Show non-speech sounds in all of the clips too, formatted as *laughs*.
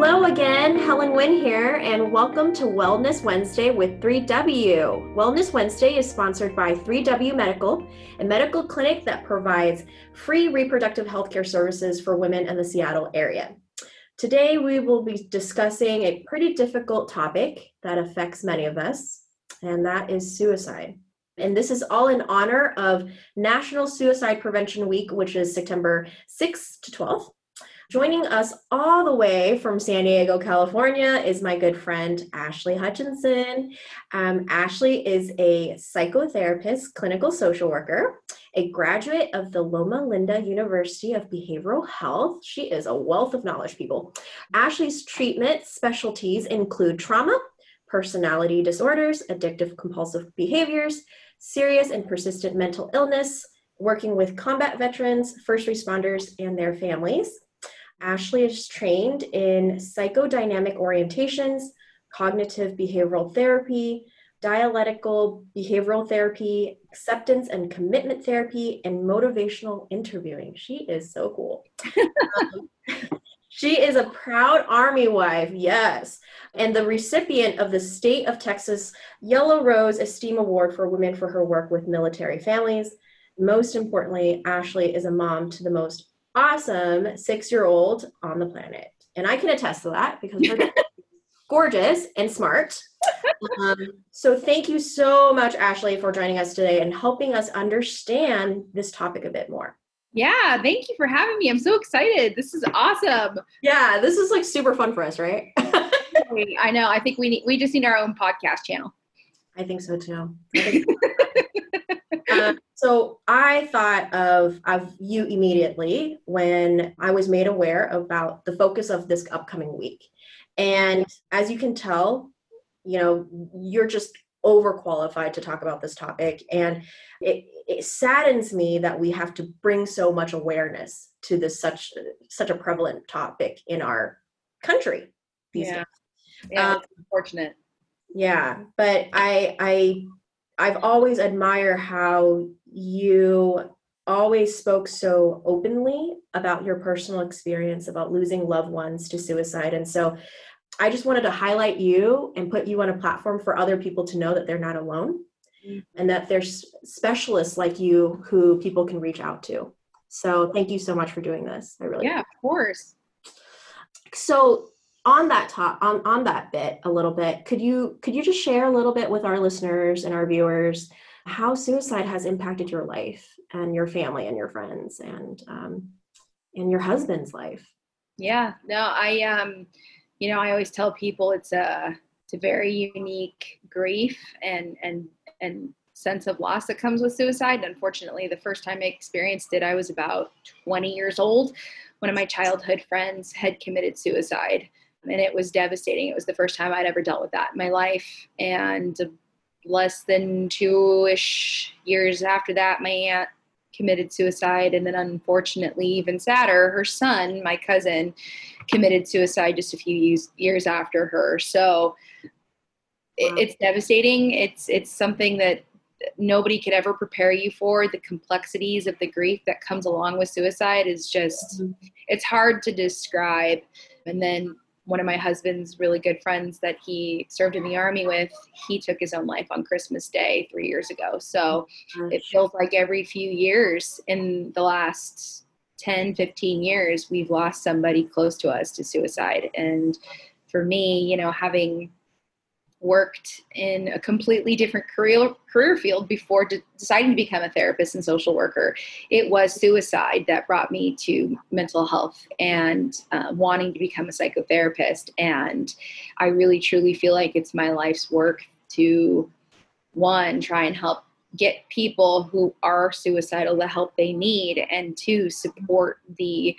Hello again, Helen Wynn here, and welcome to Wellness Wednesday with 3W. Wellness Wednesday is sponsored by 3W Medical, a medical clinic that provides free reproductive healthcare services for women in the Seattle area. Today, we will be discussing a pretty difficult topic that affects many of us, and that is suicide. And this is all in honor of National Suicide Prevention Week, which is September 6th to 12th. Joining us all the way from San Diego, California, is my good friend Ashley Hutchinson. Um, Ashley is a psychotherapist, clinical social worker, a graduate of the Loma Linda University of Behavioral Health. She is a wealth of knowledge, people. Ashley's treatment specialties include trauma, personality disorders, addictive compulsive behaviors, serious and persistent mental illness, working with combat veterans, first responders, and their families. Ashley is trained in psychodynamic orientations, cognitive behavioral therapy, dialectical behavioral therapy, acceptance and commitment therapy, and motivational interviewing. She is so cool. um, *laughs* she is a proud Army wife, yes, and the recipient of the State of Texas Yellow Rose Esteem Award for Women for her work with military families. Most importantly, Ashley is a mom to the most awesome six year old on the planet. And I can attest to that because we're *laughs* gorgeous and smart. Um, so thank you so much, Ashley, for joining us today and helping us understand this topic a bit more. Yeah, thank you for having me. I'm so excited. This is awesome. Yeah, this is like super fun for us, right? I know. I think we need we just need our own podcast channel. I think so too. *laughs* um, so I thought of of you immediately when I was made aware about the focus of this upcoming week. And as you can tell, you know, you're just overqualified to talk about this topic. And it, it saddens me that we have to bring so much awareness to this such such a prevalent topic in our country these yeah. days. Yeah, um, unfortunate. Yeah, but I I I've always admired how you always spoke so openly about your personal experience about losing loved ones to suicide. And so I just wanted to highlight you and put you on a platform for other people to know that they're not alone mm-hmm. and that there's specialists like you who people can reach out to. So thank you so much for doing this. I really Yeah, of course. So on that top on, on that bit a little bit, could you could you just share a little bit with our listeners and our viewers how suicide has impacted your life and your family and your friends and um, and your husband's life. Yeah, no, I um, you know, I always tell people it's a it's a very unique grief and and and sense of loss that comes with suicide. Unfortunately, the first time I experienced it, I was about 20 years old. One of my childhood friends had committed suicide, and it was devastating. It was the first time I'd ever dealt with that in my life, and less than two ish years after that, my aunt committed suicide. And then, unfortunately, even sadder, her son, my cousin, committed suicide just a few years, years after her. So wow. it's devastating. It's, it's something that nobody could ever prepare you for the complexities of the grief that comes along with suicide is just mm-hmm. it's hard to describe and then one of my husband's really good friends that he served in the army with, he took his own life on Christmas Day three years ago. So it feels like every few years in the last 10, 15 years, we've lost somebody close to us to suicide. And for me, you know, having worked in a completely different career career field before de- deciding to become a therapist and social worker. It was suicide that brought me to mental health and uh, wanting to become a psychotherapist. And I really truly feel like it's my life's work to one try and help get people who are suicidal the help they need and to support the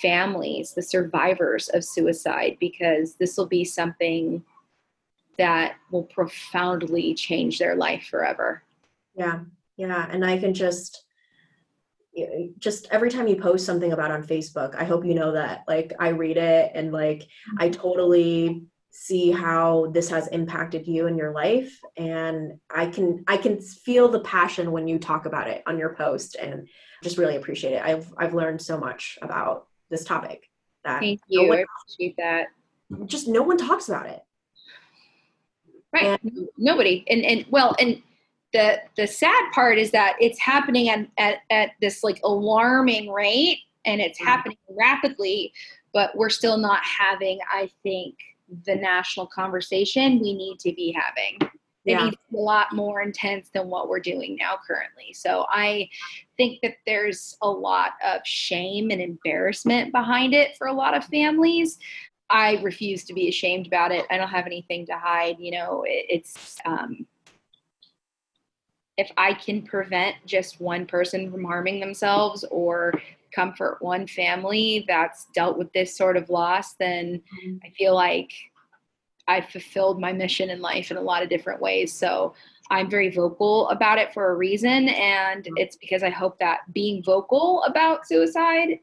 families the survivors of suicide because this will be something that will profoundly change their life forever. Yeah. Yeah. And I can just, just every time you post something about on Facebook, I hope you know that like I read it and like I mm-hmm. totally see how this has impacted you in your life and I can I can feel the passion when you talk about it on your post and just really appreciate it. I've I've learned so much about this topic. That Thank you. I appreciate that just no one talks about it. Right. And, Nobody. And and well, and the the sad part is that it's happening at, at, at this like alarming rate and it's mm-hmm. happening rapidly, but we're still not having, I think, the national conversation we need to be having. It yeah. needs a lot more intense than what we're doing now currently. So I think that there's a lot of shame and embarrassment behind it for a lot of families. I refuse to be ashamed about it. I don't have anything to hide. You know, it, it's um, if I can prevent just one person from harming themselves or comfort one family that's dealt with this sort of loss, then mm-hmm. I feel like I've fulfilled my mission in life in a lot of different ways. So I'm very vocal about it for a reason. And mm-hmm. it's because I hope that being vocal about suicide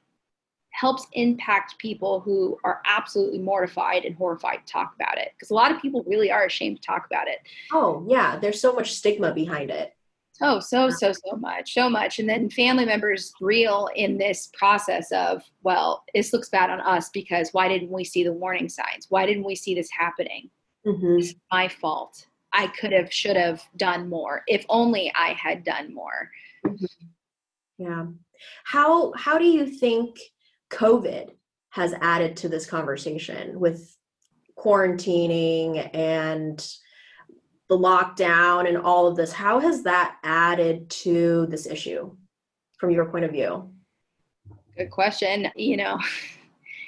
helps impact people who are absolutely mortified and horrified to talk about it. Because a lot of people really are ashamed to talk about it. Oh, yeah. There's so much stigma behind it. Oh, so, so, so much, so much. And then family members reel in this process of, well, this looks bad on us because why didn't we see the warning signs? Why didn't we see this happening? Mm-hmm. It's my fault. I could have, should have done more. If only I had done more. Mm-hmm. Yeah. How, how do you think COVID has added to this conversation with quarantining and the lockdown and all of this how has that added to this issue from your point of view? Good question. You know *laughs*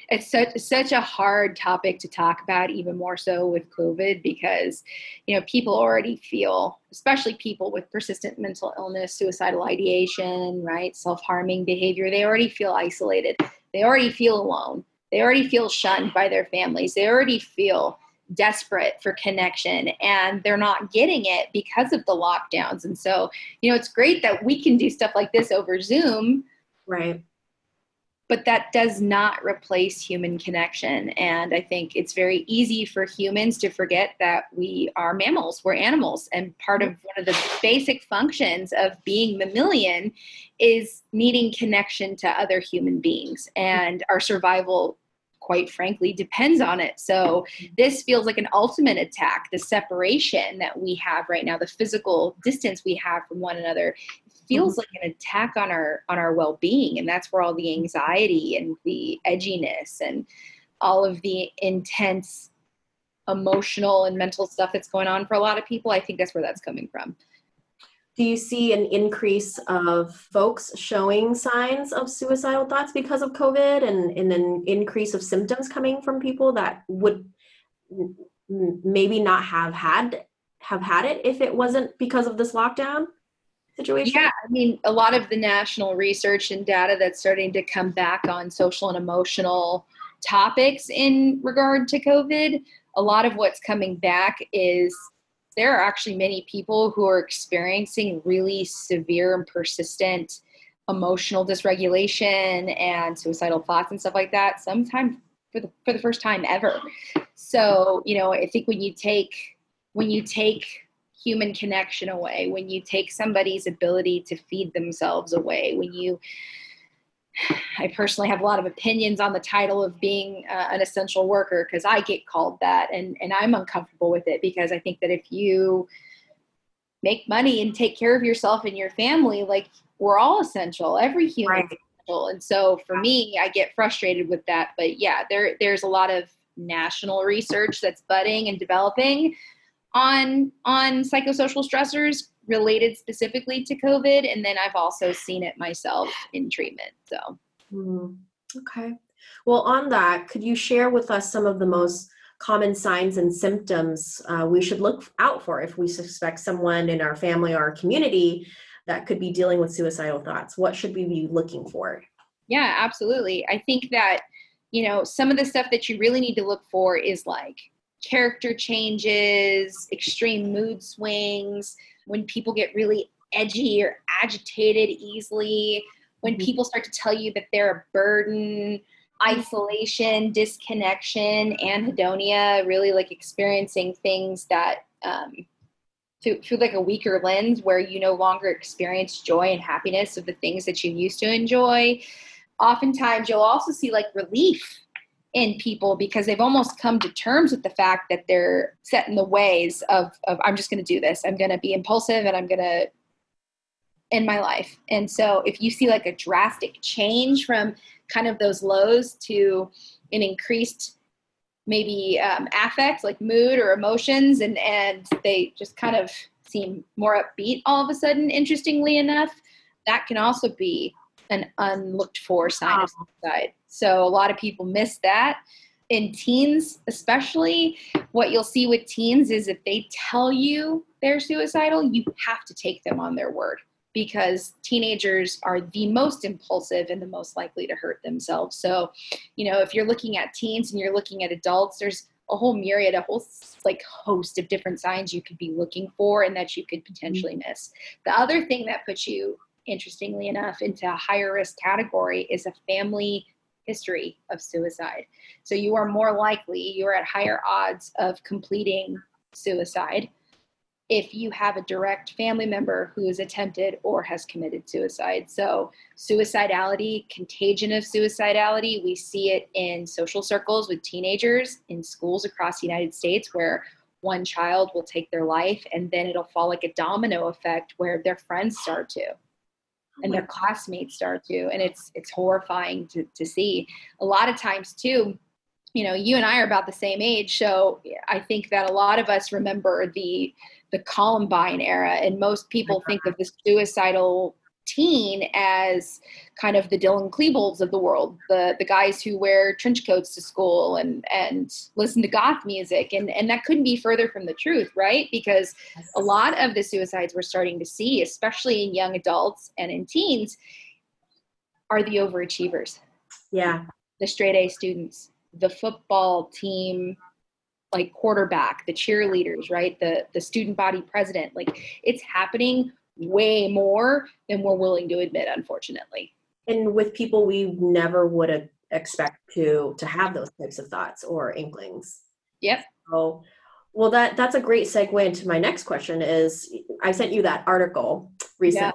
it's such such a hard topic to talk about even more so with covid because you know people already feel especially people with persistent mental illness suicidal ideation right self-harming behavior they already feel isolated they already feel alone they already feel shunned by their families they already feel desperate for connection and they're not getting it because of the lockdowns. And so, you know, it's great that we can do stuff like this over Zoom. Right. But that does not replace human connection. And I think it's very easy for humans to forget that we are mammals, we're animals. And part of one of the basic functions of being mammalian is needing connection to other human beings. And our survival quite frankly depends on it. So this feels like an ultimate attack. The separation that we have right now, the physical distance we have from one another, feels like an attack on our on our well-being and that's where all the anxiety and the edginess and all of the intense emotional and mental stuff that's going on for a lot of people i think that's where that's coming from do you see an increase of folks showing signs of suicidal thoughts because of COVID and, and an increase of symptoms coming from people that would maybe not have had have had it if it wasn't because of this lockdown situation? Yeah, I mean, a lot of the national research and data that's starting to come back on social and emotional topics in regard to COVID, a lot of what's coming back is there are actually many people who are experiencing really severe and persistent emotional dysregulation and suicidal thoughts and stuff like that sometimes for the for the first time ever. So you know i think when you take when you take human connection away when you take somebody's ability to feed themselves away when you I personally have a lot of opinions on the title of being uh, an essential worker because I get called that and, and I'm uncomfortable with it because I think that if you make money and take care of yourself and your family, like we're all essential, every human right. essential. And so for me, I get frustrated with that. But yeah, there there's a lot of national research that's budding and developing on on psychosocial stressors related specifically to COVID. And then I've also seen it myself in treatment. So, mm, okay. Well, on that, could you share with us some of the most common signs and symptoms uh, we should look out for if we suspect someone in our family or our community that could be dealing with suicidal thoughts? What should we be looking for? Yeah, absolutely. I think that, you know, some of the stuff that you really need to look for is like character changes, extreme mood swings, when people get really edgy or agitated easily, when mm-hmm. people start to tell you that they're a burden, isolation, disconnection, anhedonia, really like experiencing things that um, through, through like a weaker lens where you no longer experience joy and happiness of the things that you used to enjoy. Oftentimes, you'll also see like relief in people because they've almost come to terms with the fact that they're set in the ways of, of I'm just going to do this. I'm going to be impulsive and I'm going to end my life. And so if you see like a drastic change from kind of those lows to an increased maybe um, affect like mood or emotions and and they just kind of seem more upbeat all of a sudden interestingly enough that can also be an unlooked for sign of suicide so a lot of people miss that in teens especially what you'll see with teens is if they tell you they're suicidal you have to take them on their word because teenagers are the most impulsive and the most likely to hurt themselves. So, you know, if you're looking at teens and you're looking at adults, there's a whole myriad, a whole like host of different signs you could be looking for and that you could potentially mm-hmm. miss. The other thing that puts you, interestingly enough, into a higher risk category is a family history of suicide. So you are more likely, you're at higher odds of completing suicide if you have a direct family member who has attempted or has committed suicide. So, suicidality, contagion of suicidality, we see it in social circles with teenagers, in schools across the United States, where one child will take their life and then it'll fall like a domino effect where their friends start to and their classmates start to and it's it's horrifying to, to see. A lot of times too you know you and i are about the same age so i think that a lot of us remember the the Columbine era, and most people think of the suicidal teen as kind of the Dylan Klebold's of the world, the the guys who wear trench coats to school and and listen to goth music, and and that couldn't be further from the truth, right? Because a lot of the suicides we're starting to see, especially in young adults and in teens, are the overachievers. Yeah, the straight A students, the football team like quarterback, the cheerleaders, right? The the student body president. Like it's happening way more than we're willing to admit, unfortunately. And with people we never would expect to to have those types of thoughts or inklings. Yep. So well that that's a great segue into my next question is I sent you that article recently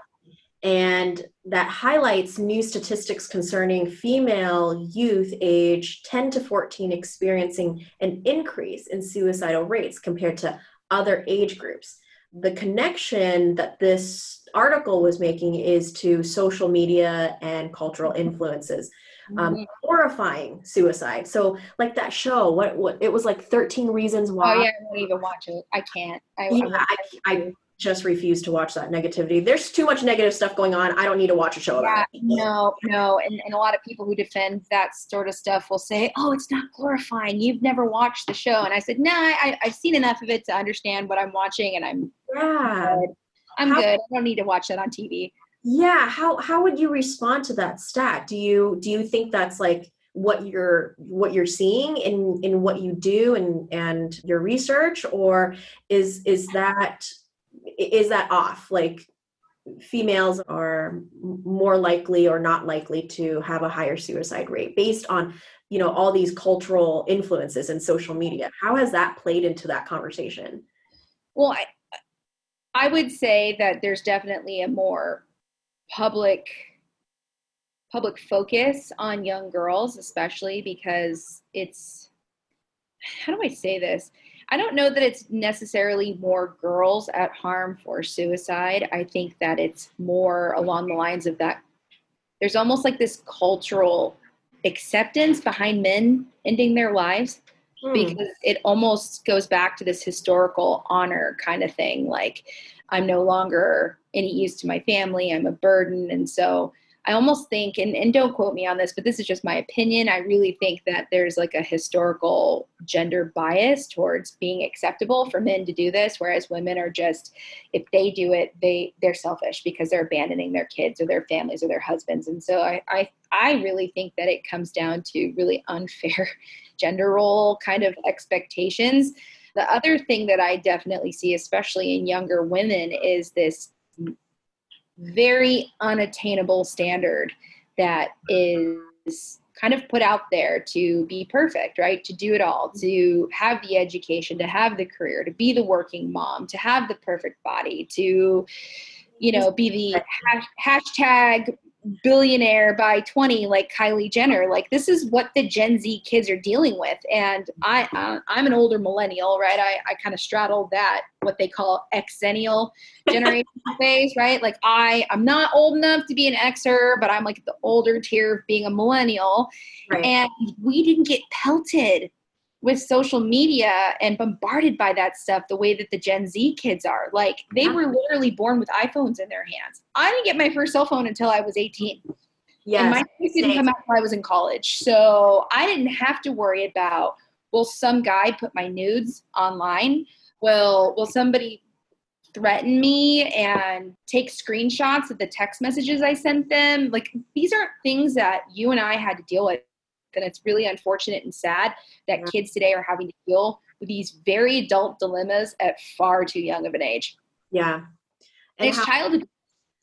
and that highlights new statistics concerning female youth age 10 to 14 experiencing an increase in suicidal rates compared to other age groups. The connection that this article was making is to social media and cultural influences. Um, mm-hmm. horrifying suicide. So, like that show, what what it was like thirteen reasons why. Oh yeah, I won't even watch it. I can't. I, yeah, I, I, I just refuse to watch that negativity. There's too much negative stuff going on. I don't need to watch a show yeah, about it. No, no. And, and a lot of people who defend that sort of stuff will say, oh, it's not glorifying. You've never watched the show. And I said, nah, I, I've seen enough of it to understand what I'm watching and I'm, yeah. good. I'm how, good. I don't need to watch that on TV. Yeah. How, how would you respond to that stat? Do you, do you think that's like, what you're what you're seeing in in what you do and and your research or is is that is that off like females are more likely or not likely to have a higher suicide rate based on you know all these cultural influences and social media how has that played into that conversation well i i would say that there's definitely a more public public focus on young girls especially because it's how do i say this I don't know that it's necessarily more girls at harm for suicide. I think that it's more along the lines of that. There's almost like this cultural acceptance behind men ending their lives hmm. because it almost goes back to this historical honor kind of thing. Like, I'm no longer any use to my family, I'm a burden. And so I almost think, and, and don't quote me on this, but this is just my opinion. I really think that there's like a historical gender bias towards being acceptable for men to do this, whereas women are just, if they do it, they they're selfish because they're abandoning their kids or their families or their husbands. And so I I, I really think that it comes down to really unfair *laughs* gender role kind of expectations. The other thing that I definitely see, especially in younger women, is this very unattainable standard that is kind of put out there to be perfect, right? To do it all, to have the education, to have the career, to be the working mom, to have the perfect body, to, you know, be the hashtag billionaire by 20 like kylie jenner. Like this is what the gen z kids are dealing with. And i uh, i'm an older millennial right? I, I kind of straddle that what they call exennial *laughs* generation phase right? Like i i'm not old enough to be an xer but i'm like the older tier of being a millennial. Right. and we didn't get pelted with social media and bombarded by that stuff the way that the Gen Z kids are. Like they were literally born with iPhones in their hands. I didn't get my first cell phone until I was 18. Yeah. And my didn't come out until I was in college. So I didn't have to worry about will some guy put my nudes online? Will will somebody threaten me and take screenshots of the text messages I sent them? Like these aren't things that you and I had to deal with and it's really unfortunate and sad that kids today are having to deal with these very adult dilemmas at far too young of an age. Yeah. And it's how- child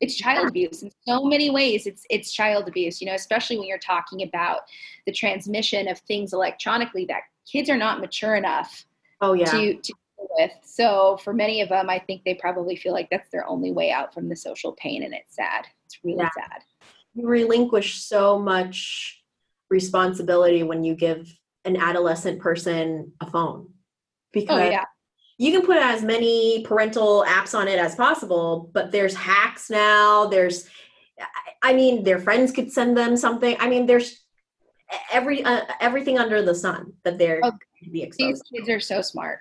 it's child abuse in so many ways. It's it's child abuse you know especially when you're talking about the transmission of things electronically that kids are not mature enough oh yeah. to, to deal with. So for many of them i think they probably feel like that's their only way out from the social pain and it's sad. It's really yeah. sad. You relinquish so much responsibility when you give an adolescent person a phone. Because oh, yeah. you can put as many parental apps on it as possible but there's hacks now there's i mean their friends could send them something. I mean there's every uh, everything under the sun that they're oh, be exposed these kids are so smart.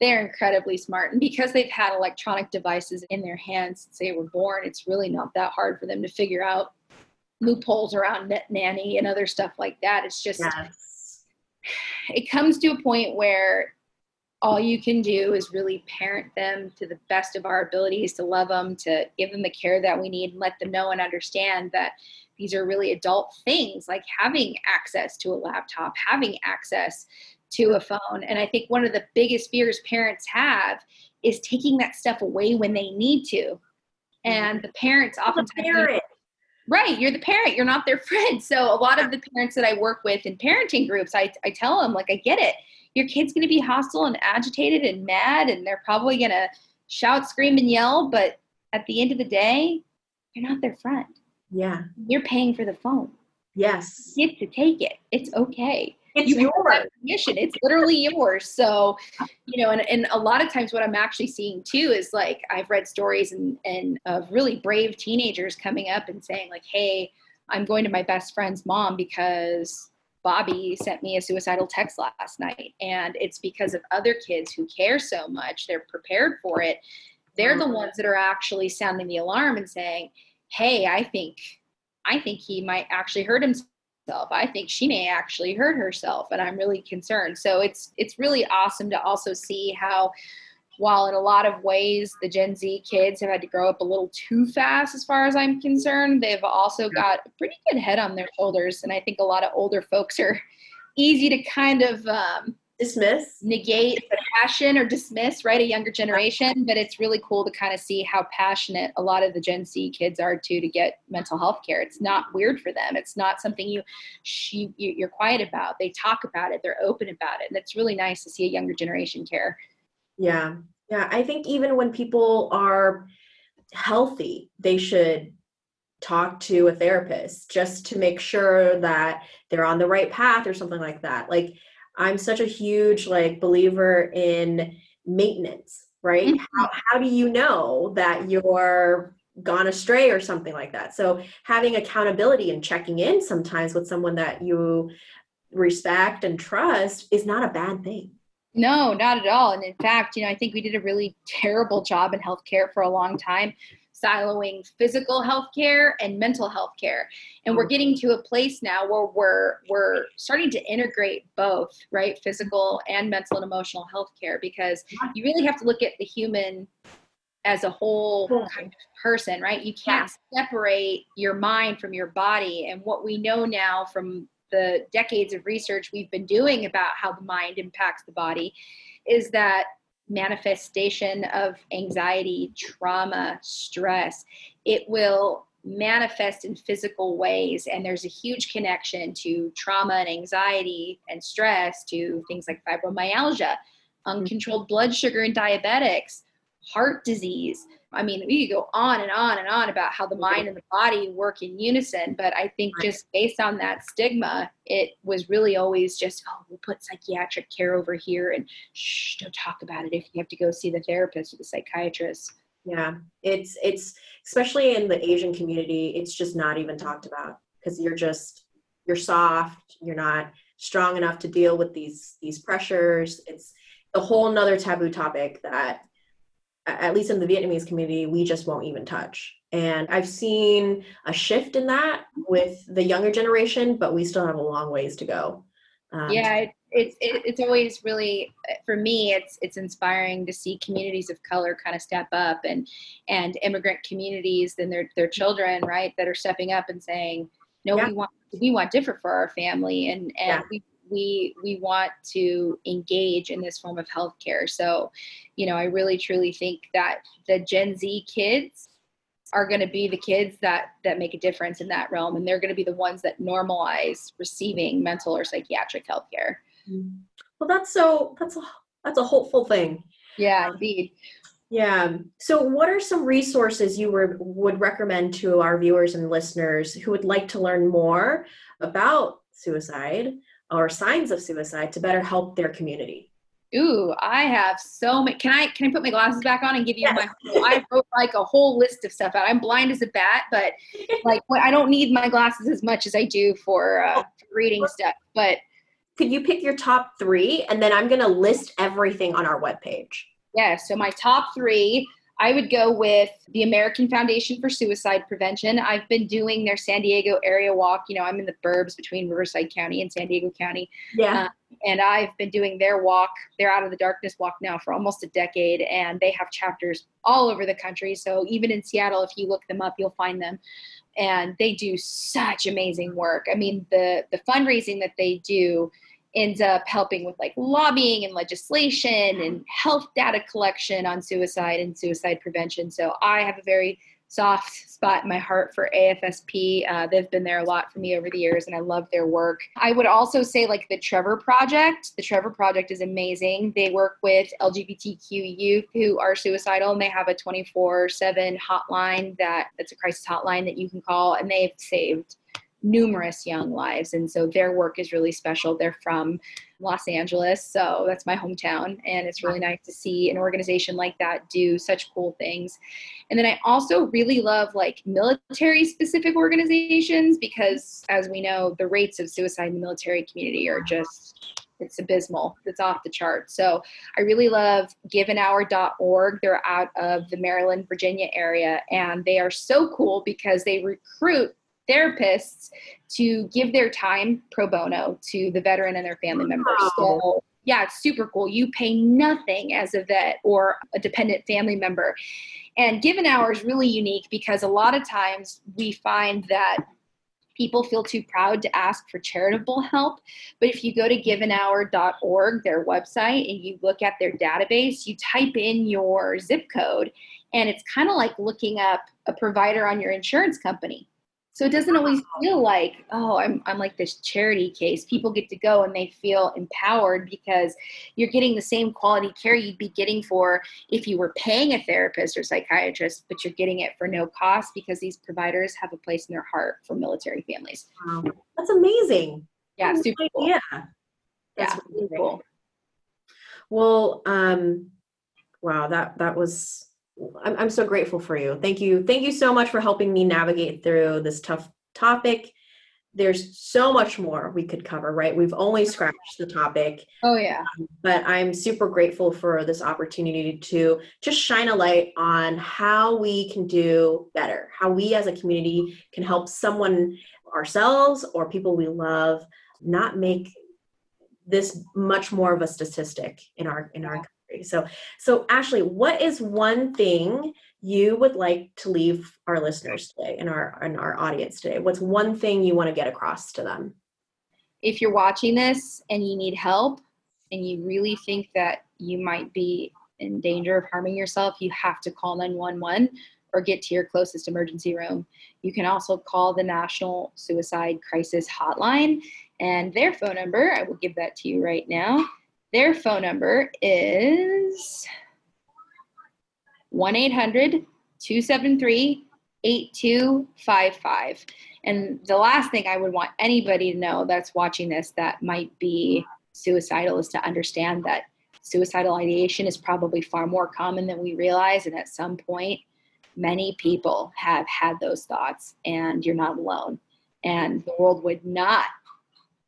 They're incredibly smart. And because they've had electronic devices in their hands since they were born it's really not that hard for them to figure out loopholes around net nanny and other stuff like that. It's just yes. it comes to a point where all you can do is really parent them to the best of our abilities to love them, to give them the care that we need, and let them know and understand that these are really adult things like having access to a laptop, having access to a phone. And I think one of the biggest fears parents have is taking that stuff away when they need to. And the parents oftentimes Right. You're the parent. You're not their *laughs* friend. So a lot of the parents that I work with in parenting groups, I, I tell them, like, I get it. Your kid's going to be hostile and agitated and mad, and they're probably going to shout, scream, and yell. But at the end of the day, you're not their friend. Yeah. You're paying for the phone. Yes. You get to take it. It's okay. It's you yours. Permission. It's literally yours. So, you know, and, and a lot of times what I'm actually seeing too is like I've read stories and, and of really brave teenagers coming up and saying, like, hey, I'm going to my best friend's mom because Bobby sent me a suicidal text last night. And it's because of other kids who care so much, they're prepared for it. They're the ones that are actually sounding the alarm and saying, Hey, I think I think he might actually hurt himself I think she may actually hurt herself, and I'm really concerned. So it's it's really awesome to also see how, while in a lot of ways the Gen Z kids have had to grow up a little too fast, as far as I'm concerned, they've also got a pretty good head on their shoulders, and I think a lot of older folks are *laughs* easy to kind of um, dismiss. Negate the passion or dismiss right a younger generation but it's really cool to kind of see how passionate a lot of the gen z kids are too to get mental health care. It's not weird for them. It's not something you, you you're quiet about. They talk about it. They're open about it. And it's really nice to see a younger generation care. Yeah. Yeah. I think even when people are healthy they should talk to a therapist just to make sure that they're on the right path or something like that. Like I'm such a huge like believer in maintenance, right? Mm-hmm. How, how do you know that you're gone astray or something like that? So having accountability and checking in sometimes with someone that you respect and trust is not a bad thing. No, not at all. And in fact, you know, I think we did a really *laughs* terrible job in healthcare for a long time siloing physical health care and mental health care. And we're mm-hmm. getting to a place now where we're we're starting to integrate both, right? Physical and mental and emotional health care because you really have to look at the human as a whole kind of person, right? You can't separate your mind from your body. And what we know now from the decades of research we've been doing about how the mind impacts the body is that manifestation of anxiety, trauma, stress, it will manifest in physical ways. And there's a huge connection to trauma and anxiety and stress to things like fibromyalgia, mm-hmm. uncontrolled blood sugar and diabetics, heart disease. I mean, we could go on and on and on about how the mm-hmm. mind and the body work in unison, but I think just based on that stigma, it was really always just, oh, we'll put psychiatric care over here and shh, don't talk about it if you have to go see the therapist or the psychiatrist. Yeah, it's it's especially in the Asian community, it's just not even talked about because you're just you're soft, you're not strong enough to deal with these these pressures. It's a whole nother taboo topic that at least in the Vietnamese community, we just won't even touch. And I've seen a shift in that with the younger generation, but we still have a long ways to go. Um, yeah, it, it's it, it's always really for me. It's it's inspiring to see communities of color kind of step up and and immigrant communities and their their children, right, that are stepping up and saying, no, yeah. we want we want different for our family, and and yeah. we we we want to engage in this form of healthcare. So, you know, I really truly think that the Gen Z kids are going to be the kids that that make a difference in that realm, and they're going to be the ones that normalize receiving mental or psychiatric health care. Mm-hmm. Well, that's so that's a that's a hopeful thing. Yeah, indeed. Yeah. So, what are some resources you were, would recommend to our viewers and listeners who would like to learn more about suicide or signs of suicide to better help their community? Ooh, I have so many. Can I can I put my glasses back on and give you yes. my? *laughs* I wrote like a whole list of stuff out. I'm blind as a bat, but *laughs* like I don't need my glasses as much as I do for, uh, for reading stuff. But could you pick your top three, and then I'm gonna list everything on our webpage. Yeah. So my top three I would go with the American Foundation for Suicide Prevention. I've been doing their San Diego area walk. You know, I'm in the burbs between Riverside County and San Diego County. Yeah. Uh, and I've been doing their walk, their Out of the Darkness walk now for almost a decade. And they have chapters all over the country. So even in Seattle, if you look them up, you'll find them. And they do such amazing work. I mean, the the fundraising that they do ends up helping with like lobbying and legislation and health data collection on suicide and suicide prevention. So I have a very soft spot in my heart for AFSP. Uh, they've been there a lot for me over the years, and I love their work. I would also say, like the Trevor Project. The Trevor Project is amazing. They work with LGBTQ youth who are suicidal, and they have a 24/7 hotline that that's a crisis hotline that you can call, and they've saved numerous young lives. And so their work is really special. They're from Los Angeles, so that's my hometown. And it's really nice to see an organization like that do such cool things. And then I also really love like military specific organizations because, as we know, the rates of suicide in the military community are just it's abysmal. It's off the chart. So I really love giveanhour.org. They're out of the Maryland, Virginia area, and they are so cool because they recruit therapists to give their time pro bono to the veteran and their family members. So, yeah, it's super cool. You pay nothing as a vet or a dependent family member. And Give an Hour is really unique because a lot of times we find that people feel too proud to ask for charitable help. But if you go to giveanhour.org, their website, and you look at their database, you type in your zip code, and it's kind of like looking up a provider on your insurance company. So it doesn't always feel like, oh, I'm, I'm like this charity case. People get to go and they feel empowered because you're getting the same quality care you'd be getting for if you were paying a therapist or psychiatrist, but you're getting it for no cost because these providers have a place in their heart for military families. Wow. That's amazing. Yeah, That's super cool. Yeah. That's yeah, really cool. Well, um, wow, that that was I'm, I'm so grateful for you. Thank you. Thank you so much for helping me navigate through this tough topic. There's so much more we could cover, right? We've only scratched the topic. Oh, yeah. Um, but I'm super grateful for this opportunity to just shine a light on how we can do better, how we as a community can help someone, ourselves, or people we love, not make this much more of a statistic in our in our so, so Ashley, what is one thing you would like to leave our listeners today and our and our audience today? What's one thing you want to get across to them? If you're watching this and you need help and you really think that you might be in danger of harming yourself, you have to call 911 or get to your closest emergency room. You can also call the National Suicide Crisis Hotline and their phone number, I will give that to you right now, their phone number is 1 800 273 8255. And the last thing I would want anybody to know that's watching this that might be suicidal is to understand that suicidal ideation is probably far more common than we realize. And at some point, many people have had those thoughts, and you're not alone. And the world would not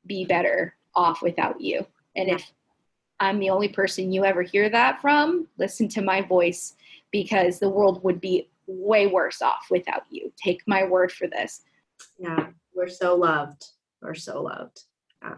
be better off without you. And if I'm the only person you ever hear that from, listen to my voice because the world would be way worse off without you. Take my word for this. Yeah, we're so loved. We're so loved. Yeah.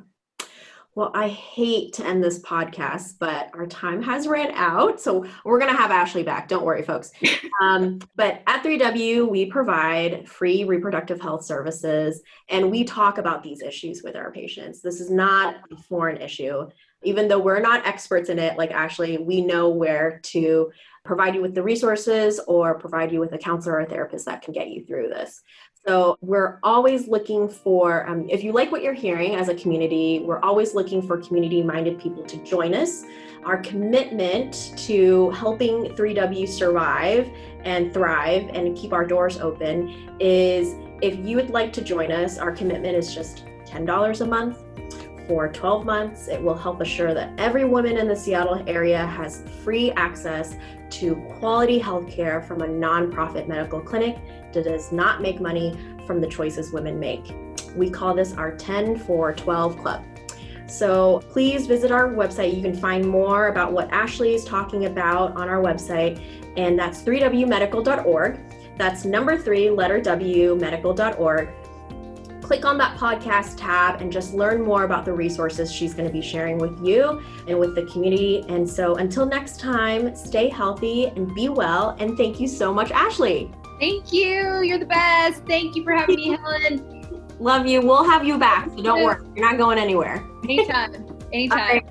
Well, I hate to end this podcast, but our time has ran out. So we're going to have Ashley back. Don't worry, folks. *laughs* Um, but at 3W, we provide free reproductive health services and we talk about these issues with our patients. This is not a foreign issue. Even though we're not experts in it, like Ashley, we know where to provide you with the resources or provide you with a counselor or therapist that can get you through this. So we're always looking for, um, if you like what you're hearing as a community, we're always looking for community minded people to join us. Our commitment to helping 3W survive and thrive and keep our doors open is if you would like to join us, our commitment is just $10 a month for 12 months. It will help assure that every woman in the Seattle area has free access to quality healthcare from a nonprofit medical clinic that does not make money from the choices women make. We call this our 10 for 12 club. So please visit our website. You can find more about what Ashley is talking about on our website, and that's 3wmedical.org. That's number three, letter W, medical.org click on that podcast tab and just learn more about the resources she's going to be sharing with you and with the community. And so until next time, stay healthy and be well. And thank you so much, Ashley. Thank you. You're the best. Thank you for having me, *laughs* Helen. Love you. We'll have you back. So don't worry. You're not going anywhere. Anytime. Anytime. *laughs* All right.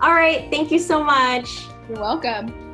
All right. Thank you so much. You're welcome.